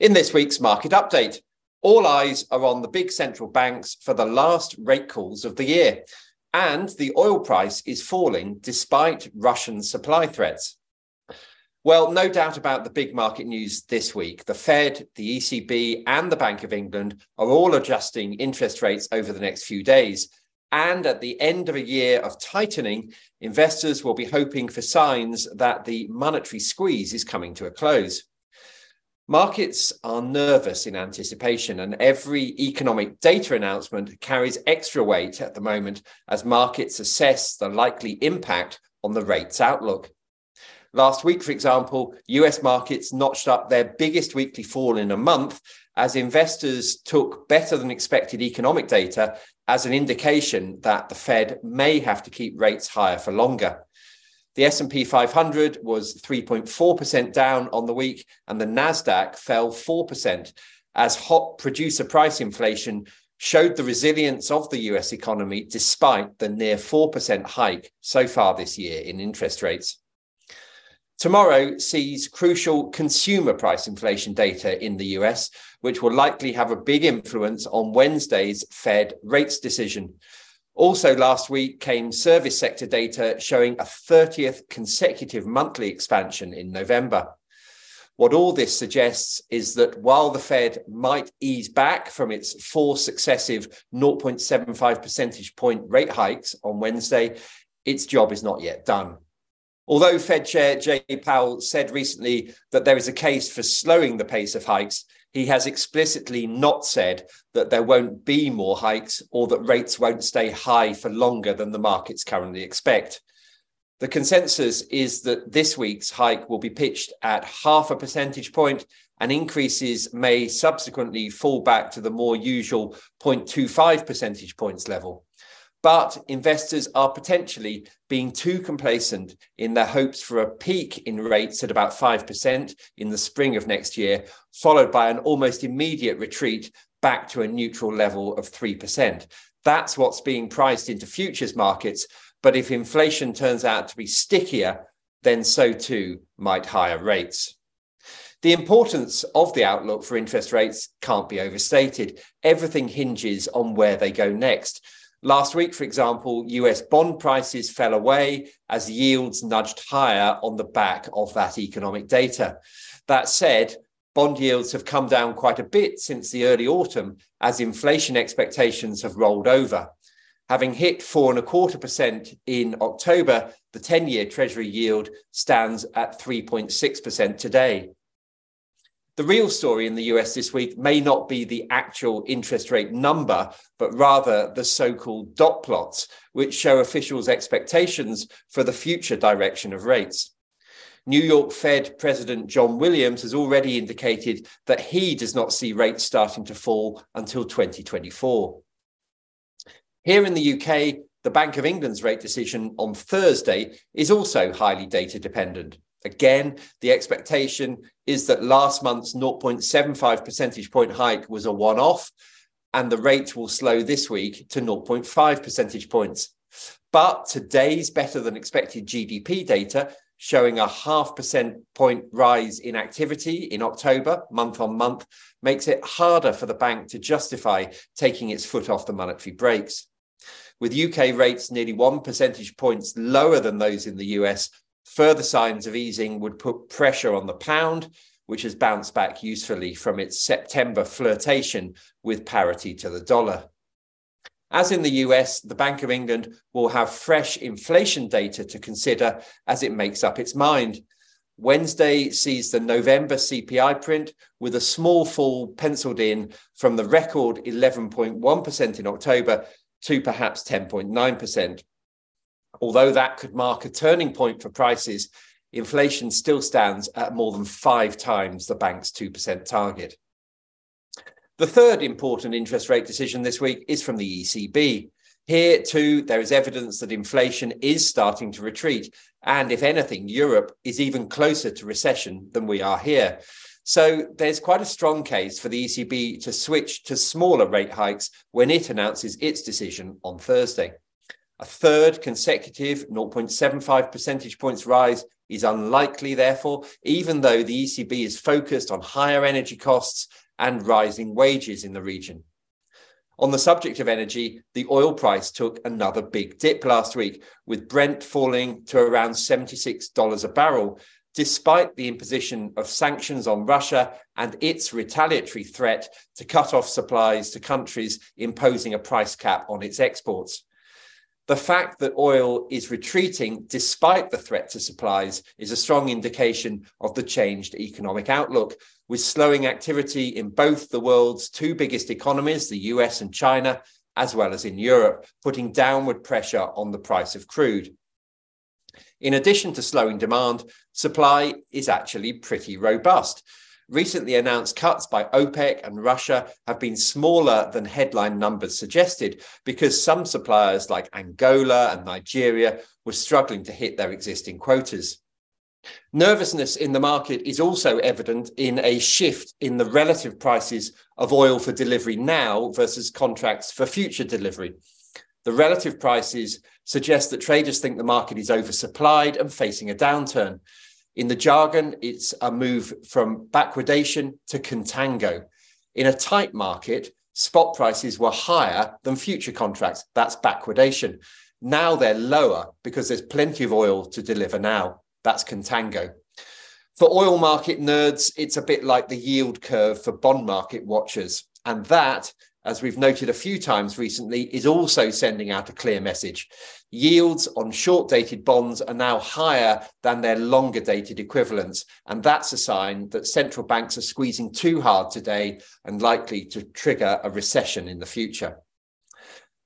In this week's market update, all eyes are on the big central banks for the last rate calls of the year, and the oil price is falling despite Russian supply threats. Well, no doubt about the big market news this week. The Fed, the ECB, and the Bank of England are all adjusting interest rates over the next few days. And at the end of a year of tightening, investors will be hoping for signs that the monetary squeeze is coming to a close. Markets are nervous in anticipation, and every economic data announcement carries extra weight at the moment as markets assess the likely impact on the rates outlook. Last week, for example, US markets notched up their biggest weekly fall in a month as investors took better than expected economic data as an indication that the Fed may have to keep rates higher for longer. The S&P 500 was 3.4% down on the week and the Nasdaq fell 4% as hot producer price inflation showed the resilience of the US economy despite the near 4% hike so far this year in interest rates. Tomorrow sees crucial consumer price inflation data in the US, which will likely have a big influence on Wednesday's Fed rates decision. Also, last week came service sector data showing a 30th consecutive monthly expansion in November. What all this suggests is that while the Fed might ease back from its four successive 0.75 percentage point rate hikes on Wednesday, its job is not yet done. Although Fed Chair Jay Powell said recently that there is a case for slowing the pace of hikes, he has explicitly not said that there won't be more hikes or that rates won't stay high for longer than the markets currently expect. The consensus is that this week's hike will be pitched at half a percentage point, and increases may subsequently fall back to the more usual 0.25 percentage points level. But investors are potentially being too complacent in their hopes for a peak in rates at about 5% in the spring of next year, followed by an almost immediate retreat back to a neutral level of 3%. That's what's being priced into futures markets. But if inflation turns out to be stickier, then so too might higher rates. The importance of the outlook for interest rates can't be overstated. Everything hinges on where they go next. Last week, for example, US bond prices fell away as yields nudged higher on the back of that economic data. That said, bond yields have come down quite a bit since the early autumn as inflation expectations have rolled over. Having hit four and a quarter percent in October, the 10 year Treasury yield stands at 3.6% today. The real story in the US this week may not be the actual interest rate number, but rather the so called dot plots, which show officials' expectations for the future direction of rates. New York Fed President John Williams has already indicated that he does not see rates starting to fall until 2024. Here in the UK, the Bank of England's rate decision on Thursday is also highly data dependent. Again, the expectation is that last month's 0.75 percentage point hike was a one off, and the rate will slow this week to 0.5 percentage points. But today's better than expected GDP data showing a half percent point rise in activity in October, month on month, makes it harder for the bank to justify taking its foot off the monetary brakes. With UK rates nearly one percentage points lower than those in the US, Further signs of easing would put pressure on the pound, which has bounced back usefully from its September flirtation with parity to the dollar. As in the US, the Bank of England will have fresh inflation data to consider as it makes up its mind. Wednesday sees the November CPI print with a small fall penciled in from the record 11.1% in October to perhaps 10.9%. Although that could mark a turning point for prices, inflation still stands at more than five times the bank's 2% target. The third important interest rate decision this week is from the ECB. Here, too, there is evidence that inflation is starting to retreat. And if anything, Europe is even closer to recession than we are here. So there's quite a strong case for the ECB to switch to smaller rate hikes when it announces its decision on Thursday. A third consecutive 0.75 percentage points rise is unlikely, therefore, even though the ECB is focused on higher energy costs and rising wages in the region. On the subject of energy, the oil price took another big dip last week, with Brent falling to around $76 a barrel, despite the imposition of sanctions on Russia and its retaliatory threat to cut off supplies to countries imposing a price cap on its exports. The fact that oil is retreating despite the threat to supplies is a strong indication of the changed economic outlook, with slowing activity in both the world's two biggest economies, the US and China, as well as in Europe, putting downward pressure on the price of crude. In addition to slowing demand, supply is actually pretty robust. Recently announced cuts by OPEC and Russia have been smaller than headline numbers suggested because some suppliers like Angola and Nigeria were struggling to hit their existing quotas. Nervousness in the market is also evident in a shift in the relative prices of oil for delivery now versus contracts for future delivery. The relative prices suggest that traders think the market is oversupplied and facing a downturn. In the jargon, it's a move from backwardation to contango. In a tight market, spot prices were higher than future contracts. That's backwardation. Now they're lower because there's plenty of oil to deliver now. That's contango. For oil market nerds, it's a bit like the yield curve for bond market watchers. And that, as we've noted a few times recently, is also sending out a clear message. Yields on short dated bonds are now higher than their longer dated equivalents. And that's a sign that central banks are squeezing too hard today and likely to trigger a recession in the future.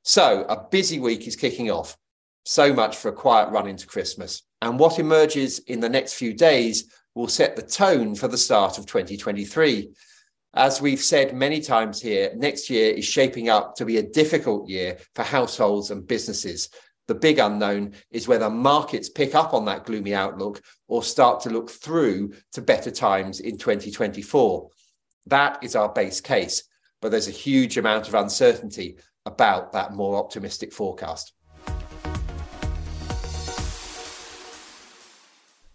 So, a busy week is kicking off. So much for a quiet run into Christmas. And what emerges in the next few days will set the tone for the start of 2023. As we've said many times here, next year is shaping up to be a difficult year for households and businesses. The big unknown is whether markets pick up on that gloomy outlook or start to look through to better times in 2024. That is our base case, but there's a huge amount of uncertainty about that more optimistic forecast.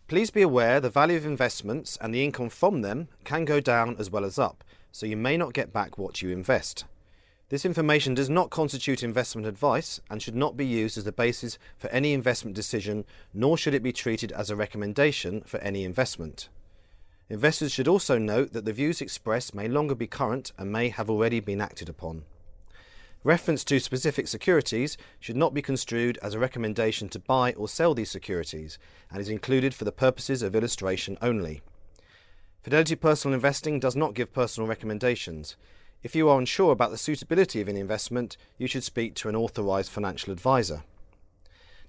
Please be aware the value of investments and the income from them can go down as well as up, so you may not get back what you invest. This information does not constitute investment advice and should not be used as the basis for any investment decision, nor should it be treated as a recommendation for any investment. Investors should also note that the views expressed may longer be current and may have already been acted upon. Reference to specific securities should not be construed as a recommendation to buy or sell these securities and is included for the purposes of illustration only. Fidelity Personal Investing does not give personal recommendations. If you are unsure about the suitability of an investment, you should speak to an authorized financial advisor.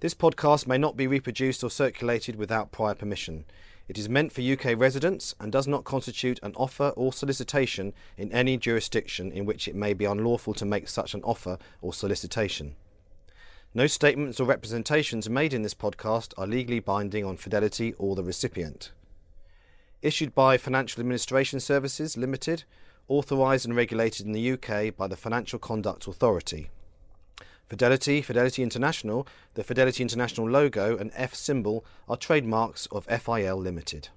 This podcast may not be reproduced or circulated without prior permission. It is meant for UK residents and does not constitute an offer or solicitation in any jurisdiction in which it may be unlawful to make such an offer or solicitation. No statements or representations made in this podcast are legally binding on Fidelity or the recipient. Issued by Financial Administration Services Limited, authorised and regulated in the UK by the Financial Conduct Authority. Fidelity, Fidelity International, the Fidelity International logo, and F symbol are trademarks of FIL Limited.